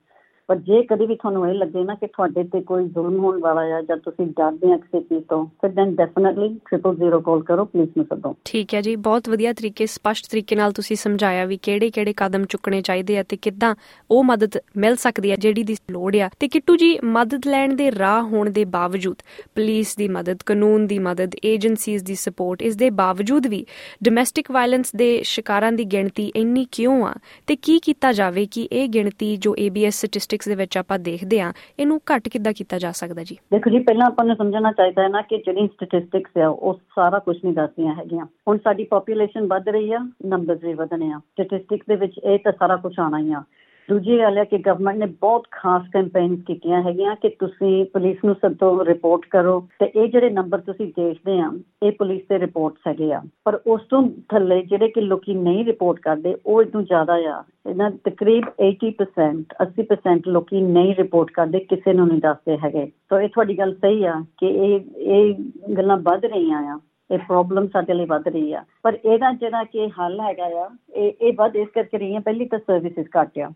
ਪਰ ਜੇ ਕਦੇ ਵੀ ਤੁਹਾਨੂੰ ਇਹ ਲੱਗੇ ਨਾ ਕਿ ਤੁਹਾਡੇ ਤੇ ਕੋਈ ਜ਼ੁਲਮ ਹੋਣ ਵਾਲਾ ਹੈ ਜਾਂ ਤੁਸੀਂ ਡਰਦੇ ਆ ਕਿਸੇ ਚੀਜ਼ ਤੋਂ, ਫਿਰ ਦੈਨ ਡੈਫੀਨਿਟਲੀ 000 ਕਾਲ ਕਰੋ ਪੁਲਿਸ ਨੂੰ ਸੱਦੋ।
ਠੀਕ ਹੈ ਜੀ, ਬਹੁਤ ਵਧੀਆ ਤਰੀਕੇ, ਸਪਸ਼ਟ ਤਰੀਕੇ ਨਾਲ ਤੁਸੀਂ ਸਮਝਾਇਆ ਵੀ ਕਿਹੜੇ-ਕਿਹੜੇ ਕਦਮ ਚੁੱਕਣੇ ਚਾਹੀਦੇ ਆ ਤੇ ਕਿੱਦਾਂ ਉਹ ਮਦਦ ਮਿਲ ਸਕਦੀ ਹੈ ਜਿਹੜੀ ਦੀ ਲੋੜ ਆ। ਤੇ ਕਿੱਟੂ ਜੀ, ਮਦਦ ਲੈਣ ਦੇ ਰਾਹ ਹੋਣ ਦੇ ਬਾਵਜੂਦ ਪੁਲਿਸ ਦੀ ਮਦਦ, ਕਾਨੂੰਨ ਦੀ ਮਦਦ ਏਜੰਸੀਜ਼ ਦੀ ਸਪੋਰਟ ਇਸ ਦੇ ਬਾਵਜੂਦ ਵੀ ਡੋਮੈਸਟਿਕ ਵਾਇਲੈਂਸ ਦੇ ਸ਼ਿਕਾਰਾਂ ਦੀ ਗਿਣਤੀ ਇੰਨੀ ਕਿਉਂ ਆ ਤੇ ਕੀ ਕੀਤਾ ਜਾਵੇ ਕਿ ਇਹ ਗਿਣਤੀ ਜੋ ABS ਸਟੈਟਿਸਟਿਕ ਸਟੈਟਿਸਟਿਕਸ ਦੇ ਵਿੱਚ ਆਪਾਂ ਦੇਖਦੇ ਆ ਇਹਨੂੰ ਘੱਟ ਕਿੱਦਾਂ ਕੀਤਾ ਜਾ ਸਕਦਾ ਜੀ?
ਦੇਖੋ ਜੀ, ਪਹਿਲਾਂ ਆਪਾਂ ਨੂੰ ਸਮਝਣਾ ਚਾਹੀਦਾ ਹੈ ਨਾ ਕਿ ਜਿਹੜੀ ਸਟੈਟਿਸਟਿਕਸ ਆ, ਉਹ ਸਾਰਾ ਕੁਝ ਨਹੀਂ ਦੱਸਦੀਆਂ ਹੈਗੀਆਂ। ਹੁਣ ਸਾਡੀ ਪੋਪੂਲੇਸ਼ਨ ਵੱਧ ਰਹੀ ਆ ਨੰਬਰਸ ਵੀ ਵਧਣੇ ਆ। ਸਟੈਟਿਸਟਿਕਸ ਦੇ ਵਿੱਚ ਇਹ ਤਾਂ ਸਾਰਾ ਕੁਝ ਆਣਾ ਹੀ ਆ। ਦੂਜੀ ਗੱਲ ਹੈ ਕਿ ਗਵਰਨਮੈਂਟ ਨੇ ਬਹੁਤ ਖਾਸ ਕੈਂਪੇਨਸ ਕੀਤੀਆਂ ਹੈਗੀਆਂ ਕਿ ਤੁਸੀਂ ਪੁਲਿਸ ਨੂੰ ਸੱਦੋ ਰਿਪੋਰਟ ਕਰੋ ਤੇ ਇਹ ਜਿਹੜੇ ਨੰਬਰ ਤੁਸੀਂ ਦੇਖਦੇ ਆ, ਇਹ ਪੁਲਿਸ ਦੇ ਰਿਪੋਰਟਸ ਹੈਗੇ ਆ। ਪਰ ਉਸ ਤੋਂ ਥੱਲੇ ਜਿਹੜੇ ਕਿ ਲੋਕੀ ਨਹੀਂ ਰਿਪੋਰਟ ਕਰਦੇ, ਉਹ ਇਦੋਂ ਜ਼ਿਆਦਾ ਆ। ਇਹਨਾਂ ਤਕਰੀਬ 80% 80% ਲੋਕੀ ਨਹੀਂ ਰਿਪੋਰਟ ਕਰਦੇ, ਕਿਸੇ ਨੂੰ ਨਹੀਂ ਦੱਸਦੇ ਹੈਗੇ। ਸੋ ਇਹ ਤੁਹਾਡੀ ਗੱਲ ਸਹੀ ਆ ਕਿ ਇਹ ਇਹ ਗੱਲਾਂ ਵੱਧ ਰਹੀਆਂ ਆ। ਇਹ ਪ੍ਰੋਬਲਮ ਸਾਡੇ ਲਈ ਵੱਧ ਰਹੀ ਆ। ਪਰ ਇਹਦਾ ਜਿਹੜਾ ਕਿ ਹੱਲ ਹੈਗਾ ਆ, ਇਹ ਇਹ ਵੱਧ ਇਸ ਕਰਕੇ ਰਹੀ ਆ, ਪਹਿਲੀ ਤਾਂ ਸਰਵਿਸਿਜ਼ ਘੱਟ ਆ।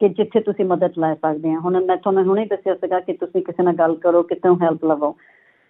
ਕਿ ਜਿੱਥੇ ਤੁਸੀਂ ਮਦਦ ਲੈ ਸਕਦੇ ਆ। ਹੁਣ ਮੈਂ ਤੁਹਾਨੂੰ ਹੁਣੇ ਦੱਸਿਆ ਸੀਗਾ ਕਿ ਤੁਸੀਂ ਕਿਸੇ ਨਾਲ ਗੱਲ ਕਰੋ ਕਿਤੋਂ ਹੈਲਪ ਲਵੋ।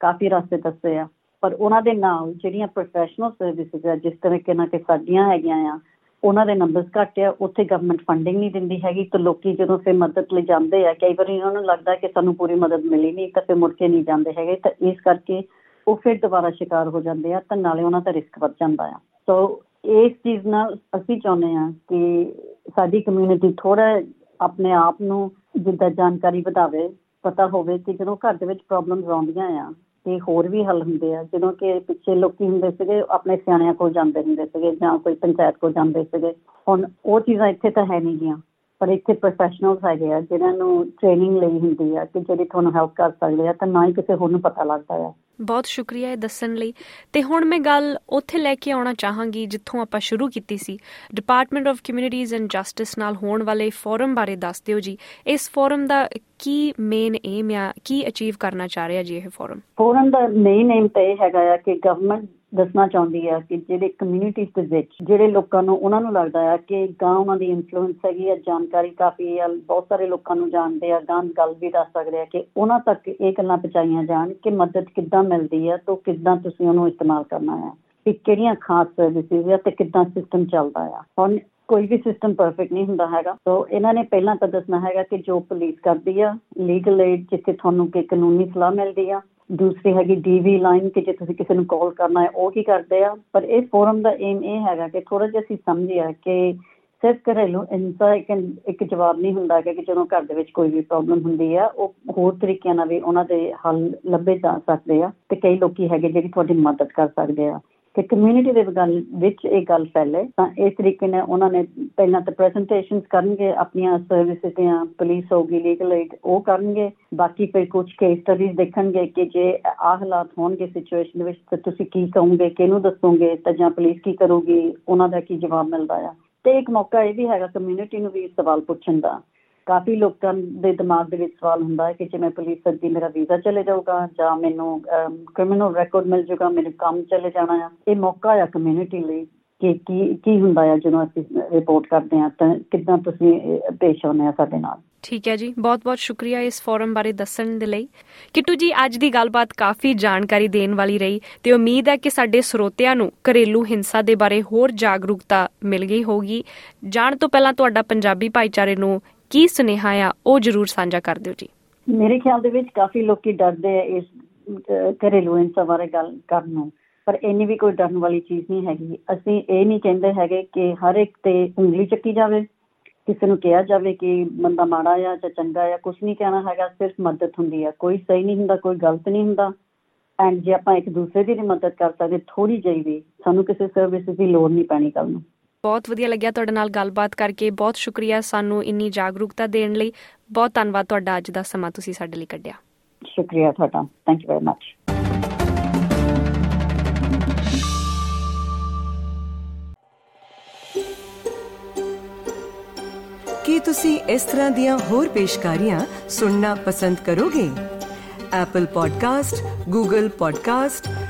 ਕਾਫੀ ਰਸਤੇ ਦੱਸੇ ਆ। ਪਰ ਉਹਨਾਂ ਦੇ ਨਾਲ ਜਿਹੜੀਆਂ ਪ੍ਰੋਫੈਸ਼ਨਲ ਸਰਵਿਸਿਜ਼ ਆ, ਜਿਸ ਤਰ੍ਹਾਂ ਨਾਲ ਕਿ ਸਾਡੀਆਂ ਹੈਗੀਆਂ ਆ, ਉਹਨਾਂ ਦੇ ਨੰਬਰਸ ਘੱਟ ਆ। ਉੱਥੇ ਗਵਰਨਮੈਂਟ ਫੰਡਿੰਗ ਨਹੀਂ ਦਿੰਦੀ ਹੈਗੀ ਤਾਂ ਲੋਕੀ ਜਦੋਂ ਫਿਰ ਮਦਦ ਲਈ ਜਾਂਦੇ ਆ, ਕਈ ਵਾਰੀ ਉਹਨਾਂ ਨੂੰ ਲੱਗਦਾ ਕਿ ਸਾਨੂੰ ਪੂਰੀ ਮਦਦ ਮਿਲੀ ਨਹੀਂ ਤਾਂ ਫਿਰ ਮੁੜ ਕੇ ਨਹੀਂ ਜਾਂਦੇ ਹੈਗੇ। ਤਾਂ ਇਸ ਕਰਕੇ ਉਹ ਫਿਰ ਦੁਬਾਰਾ ਸ਼ਿਕਾਰ ਹੋ ਜਾਂਦੇ ਆ ਤਾਂ ਨਾਲੇ ਉਹਨਾਂ ਦਾ ਰਿਸਕ ਵੱਧ ਜਾਂਦਾ ਆ। ਸੋ ਇਸ ਚੀਜ਼ ਨਾਲ ਅਸੀਂ ਚਾਹੁੰਦੇ ਆ ਕਿ ਸਾਡੀ ਕਮਿਊਨਿਟੀ ਥੋੜਾ ਆਪਣੇ ਆਪ ਨੂੰ ਜਿੱਦਾਂ ਜਾਣਕਾਰੀ ਵਧਾਵੇ, ਪਤਾ ਹੋਵੇ ਕਿ ਜਦੋਂ ਘਰ ਦੇ ਵਿੱਚ ਪ੍ਰੋਬਲਮਸ ਆਉਂਦੀਆਂ ਆ, ਤੇ ਹੋਰ ਵੀ ਹੱਲ ਹੁੰਦੇ ਆ। ਜਦੋਂ ਕਿ ਪਿੱਛੇ ਲੋਕੀ ਹੁੰਦੇ ਸੀਗੇ, ਆਪਣੇ ਸਿਆਣਿਆਂ ਕੋਲ ਜਾਂਦੇ ਹੁੰਦੇ ਸੀਗੇ ਜਾਂ ਕੋਈ ਪੰਚਾਇਤ ਕੋਲ ਜਾਂਦੇ ਸੀਗੇ। ਹੁਣ ਉਹ ਚੀਜ਼ਾਂ ਇੱਥੇ ਤਾਂ ਹੈ ਨਹੀਂ ਗੀਆਂ। ਪਰ ਇੱਥੇ ਪ੍ਰੋਫੈਸ਼ਨਲਸ ਹੈਗੇ ਆ ਜਿਨ੍ਹਾਂ ਨੂੰ ਟ੍ਰੇਨਿੰਗ ਲਈ ਹੁੰਦੀ ਆ ਕਿ ਜਿਹੜੇ ਤੁਹਾਨੂੰ ਹੈਲਪ ਕਰ ਸਕਦੇ ਆ ਤਾਂ ਨਾ ਹੀ ਕਿਸੇ ਹੋਰ ਨੂੰ ਪਤਾ ਲੱਗਦਾ ਆ।
ਬਹੁਤ ਸ਼ੁਕਰੀਆ ਇਹ ਦੱਸਣ ਲਈ। ਤੇ ਹੁਣ ਮੈਂ ਗੱਲ ਉੱਥੇ ਲੈ ਕੇ ਆਉਣਾ ਚਾਹਾਂਗੀ ਜਿੱਥੋਂ ਆਪਾਂ ਸ਼ੁਰੂ ਕੀਤੀ ਸੀ। Department of Communities and Justice ਨਾਲ ਹੋਣ ਵਾਲੇ ਫੋਰਮ ਬਾਰੇ ਦੱਸ ਦਿਓ ਜੀ। ਇਸ ਫੋਰਮ ਦਾ ਕੀ ਮੇਨ ਏਮ ਆ ਕੀ ਅਚੀਵ ਕਰਨਾ ਚਾਹ ਰਿਹਾ ਜੀ ਇਹ ਫੋਰਮ
ਫੋਰਮ ਦਾ ਮੇਨ ਏਮ ਤੇ ਹੈਗਾ ਆ ਕਿ ਗਵਰਨਮੈਂਟ ਦੱਸਣਾ ਚਾਹੁੰਦੀ ਹੈ ਕਿ ਜਿਹੜੇ ਕਮਿਊਨਿਟੀਜ਼ ਦੇ ਵਿੱਚ ਜਿਹੜੇ ਲੋਕਾਂ ਨੂੰ, ਉਹਨਾਂ ਨੂੰ ਲੱਗਦਾ ਹੈ ਕਿ ਗਾਂ ਉਹਨਾਂ ਦੀ ਇਨਫਲੂਐਂਸ ਹੈਗੀ ਹੈ ਜਾਣਕਾਰੀ ਕਾਫੀ ਹੈ ਬਹੁਤ ਸਾਰੇ ਲੋਕਾਂ ਨੂੰ ਜਾਣਦੇ ਆ ਗਾਂ ਗੱਲ ਵੀ ਦੱਸ ਸਕਦੇ ਆ ਕਿ ਉਹਨਾਂ ਤੱਕ ਇਹ ਗੱਲਾਂ ਪਹੁੰਚਾਈਆਂ ਜਾਣ ਕਿ ਮਦਦ ਕਿੱਦਾਂ ਮਿਲਦੀ ਹੈ ਤੋਂ ਕਿੱਦਾਂ ਤੁਸੀਂ ਉਹਨੂੰ ਇਸਤੇਮਾਲ ਕਰਨਾ ਹੈ ਕਿ ਕਿਹੜੀਆਂ ਖਾਸ ਸਰਵਿਸਿਜ਼ ਹੈ ਤੇ ਕਿੱਦਾਂ ਸਿਸਟਮ ਚੱਲਦਾ ਆ। ਹੁਣ ਕੋਈ ਵੀ ਸਿਸਟਮ ਪਰਫੈਕਟ ਨਹੀਂ ਹੁੰਦਾ ਹੈਗਾ, ਸੋ ਇਹਨਾਂ ਨੇ ਪਹਿਲਾਂ ਤਾਂ ਦੱਸਣਾ ਹੈਗਾ ਕਿ ਜੋ ਪੁਲਿਸ ਕਰਦੀ ਆ ਲੀਗਲ ਏਡ ਜਿੱਥੇ ਤੁਹਾਨੂੰ ਕਿ ਕਾਨੂੰਨੀ ਸਲਾਹ ਮਿਲਦੀ ਆ ਦੂਸਰੀ ਹੈਗੀ ਡੀਵੀ ਲਾਈਨ ਕਿ ਜੇ ਤੁਸੀਂ ਕਿਸੇ ਨੂੰ ਕਾਲ ਕਰਨਾ ਹੈ, ਉਹ ਕੀ ਕਰਦੇ ਆ? ਪਰ ਇਸ ਫੋਰਮ ਦਾ ਏਮ ਇਹ ਹੈਗਾ ਕਿ ਥੋੜਾ ਜਿਹਾ ਅਸੀਂ ਸਮਝਿਆ ਕਿ ਸਿਰਫ ਘਰੇਲੂ ਇਨਸਾ ਇੱਕ ਇੱਕ ਜਵਾਬ ਨਹੀਂ ਹੁੰਦਾ ਕਿ ਜਦੋਂ ਘਰ ਦੇ ਵਿੱਚ ਕੋਈ ਵੀ ਪ੍ਰੋਬਲਮ ਹੁੰਦੀ ਆ, ਉਹ ਹੋਰ ਤਰੀਕਿਆਂ ਨਾਲ ਵੀ ਉਹਨਾਂ ਦੇ ਹੱਲ ਲੱਭੇ ਜਾ ਸਕਦੇ ਆ ਤੇ ਕਈ ਲੋਕੀ ਹੈਗੇ ਜਿਹੜੇ ਤੁਹਾਡੀ ਮਦਦ ਕਰ ਸਕਦੇ ਆ। ਕਿ ਕਮਿਊਨਿਟੀ ਦੇ ਗੱਲ, ਵਿੱਚ ਇਹ ਗੱਲ ਫੈਲੇ, ਤਾਂ ਇਸ ਤਰੀਕੇ ਨਾਲ ਉਹਨਾਂ ਨੇ ਪਹਿਲਾਂ ਤਾਂ ਪ੍ਰੈਜੈਂਟੇਸ਼ਨਸ ਕਰਨਗੇ, ਆਪਣੀਆਂ ਸਰਵਿਸਿਜ਼ ਦੀਆਂ ਪੁਲਿਸ ਹੋਗੀ ਲੀਗਲ ਏਡ ਉਹ ਕਰਨਗੇ। ਬਾਕੀ ਫਿਰ ਕੁਝ ਕੇਸ ਸਟੱਡੀਜ਼ ਦੇਖਣਗੇ ਕਿ ਜੇ ਆ ਹਾਲਾਤ ਹੋਣਗੇ ਸਿਚੁਏਸ਼ਨ ਵਿੱਚ, ਤਾਂ ਤੁਸੀਂ ਕੀ ਕਹੋਗੇ, ਕਿਹਨੂੰ ਦੱਸੋਗੇ, ਤਾਂ ਜਾਂ ਪੁਲਿਸ ਕੀ ਕਰੂਗੀ, ਉਹਨਾਂ ਦਾ ਕੀ ਜਵਾਬ ਮਿਲਦਾ ਆ। ਤੇ ਇੱਕ ਮੌਕਾ ਇਹ ਵੀ ਹੈਗਾ ਕਮਿਊਨਿਟੀ ਨੂੰ ਵੀ ਸਵਾਲ ਪੁੱਛਣ ਦਾ ਕਾਫੀ ਲੋਕਾਂ ਦੇ ਦਿਮਾਗ ਦੇ ਵਿੱਚ ਸਵਾਲ ਹੁੰਦਾ ਹੈ ਕਿ ਜੇ ਮੈਂ ਪੁਲਿਸ ਸੱਦੀ, ਮੇਰਾ ਵੀਜ਼ਾ ਚਲੇ ਜਾਊਗਾ ਜਾਂ ਮੈਨੂੰ ਕ੍ਰਿਮੀਨਲ ਰਿਕਾਰਡ ਮਿਲ ਜਾਊਗਾ ਮੈਨੂੰ ਕੰਮ ਚਲੇ ਜਾਣਾ ਆ। ਇਹ ਮੌਕਾ ਆ ਕਮਿਊਨਿਟੀ ਲਈ ਕਿ ਕੀ ਕੀ ਹੁੰਦਾ ਹੈ ਜਦੋਂ ਅਸੀਂ ਰਿਪੋਰਟ ਕਰਦੇ ਹਾਂ, ਤਾਂ ਕਿੱਦਾਂ ਤੁਸੀਂ ਪੇਸ਼ ਆਉਂਦੇ ਆ ਸਾਡੇ ਨਾਲ?
ਠੀਕ ਹੈ ਜੀ। ਬਹੁਤ-ਬਹੁਤ ਸ਼ੁਕਰੀਆ ਇਸ ਫੋਰਮ ਬਾਰੇ ਦੱਸਣ ਦੇ ਲਈ। ਕਿਟੂ ਜੀ, ਅੱਜ ਦੀ ਗੱਲਬਾਤ ਕਾਫੀ ਜਾਣਕਾਰੀ ਦੇਣ ਵਾਲੀ ਰਹੀ ਤੇ ਉਮੀਦ ਹੈ ਕਿ ਸਾਡੇ ਸਰੋਤਿਆਂ ਨੂੰ ਘਰੇਲੂ ਹਿੰਸਾ ਦੇ ਬਾਰੇ ਹੋਰ ਜਾਗਰੂਕਤਾ ਮਿਲ ਗਈ ਹੋਗੀ ਜਾਣ ਤੋਂ ਪਹਿਲਾਂ ਤੁਹਾਡਾ ਪੰਜਾਬੀ ਭਾਈਚਾਰੇ ਨੂੰ ਕੀ ਸੁਨੇਹਾ ਆ, ਉਹ ਜਰੂਰ ਸਾਂਝਾ ਕਰ ਦਿਓ ਜੀ।
ਮੇਰੇ ਖਿਆਲ ਦੇ ਵਿੱਚ ਕਾਫੀ ਲੋਕੀ ਡਰਦੇ ਆ ਇਸ ਘਰੇਲੂ ਹਿੰਸਾ ਬਾਰੇ ਗੱਲ ਕਰਨ ਨੂੰ, ਪਰ ਇੰਨੀ ਵੀ ਕੋਈ ਡਰਨ ਵਾਲੀ ਚੀਜ਼ ਨਹੀਂ ਹੈਗੀ। ਅਸੀਂ ਇਹ ਨਹੀਂ ਕਹਿੰਦੇ ਹੈਗੇ ਕਿ ਹਰ ਇੱਕ ਤੇ ਉਂਗਲੀ ਚੱਕੀ ਜਾਵੇ, ਕਿਸੇ ਨੂੰ ਕਿਹਾ ਜਾਵੇ ਕਿ ਬੰਦਾ ਮਾੜਾ ਆ ਜਾਂ ਚੰਗਾ ਆ ਕੁਝ ਨਹੀਂ ਕਹਿਣਾ ਹੈਗਾ, ਸਿਰਫ ਮਦਦ ਹੁੰਦੀ ਆ। ਕੋਈ ਸਹੀ ਨਹੀਂ ਹੁੰਦਾ, ਕੋਈ ਗਲਤ ਨਹੀਂ ਹੁੰਦਾ। ਐਂਡ ਜੇ ਆਪਾਂ ਇੱਕ ਦੂਸਰੇ ਦੀ ਮਦਦ ਕਰ ਸਕਦੇ ਥੋੜੀ ਜਿਹੀ ਵੀ, ਸਾਨੂੰ ਕਿਸੇ ਸਰਵਿਸ ਦੀ ਲੋੜ ਨਹੀਂ ਪੈਣੀ ਕੱਲ ਨੂੰ।
ਬਹੁਤ ਵਧੀਆ ਲੱਗਿਆ ਤੁਹਾਡੇ ਨਾਲ ਗੱਲਬਾਤ ਕਰਕੇ। ਬਹੁਤ ਸ਼ੁਕਰੀਆ ਸਾਨੂੰ ਇੰਨੀ ਜਾਗਰੂਕਤਾ ਦੇਣ ਲਈ। ਬਹੁਤ ਧੰਨਵਾਦ ਤੁਹਾਡਾ ਅੱਜ ਦਾ ਸਮਾਂ ਤੁਸੀਂ ਸਾਡੇ ਲਈ ਕੱਢਿਆ।
ਸ਼ੁਕਰੀਆ ਤੁਹਾਡਾ। ਥੈਂਕ ਯੂ ਵੈਰੀ ਮੱਚ
ਕੀ ਤੁਸੀਂ ਇਸ ਤਰ੍ਹਾਂ ਦੀਆਂ ਹੋਰ ਪੇਸ਼ਕਾਰੀਆਂ ਸੁਣਨਾ ਪਸੰਦ ਕਰੋਗੇ? Apple Podcast Google Podcast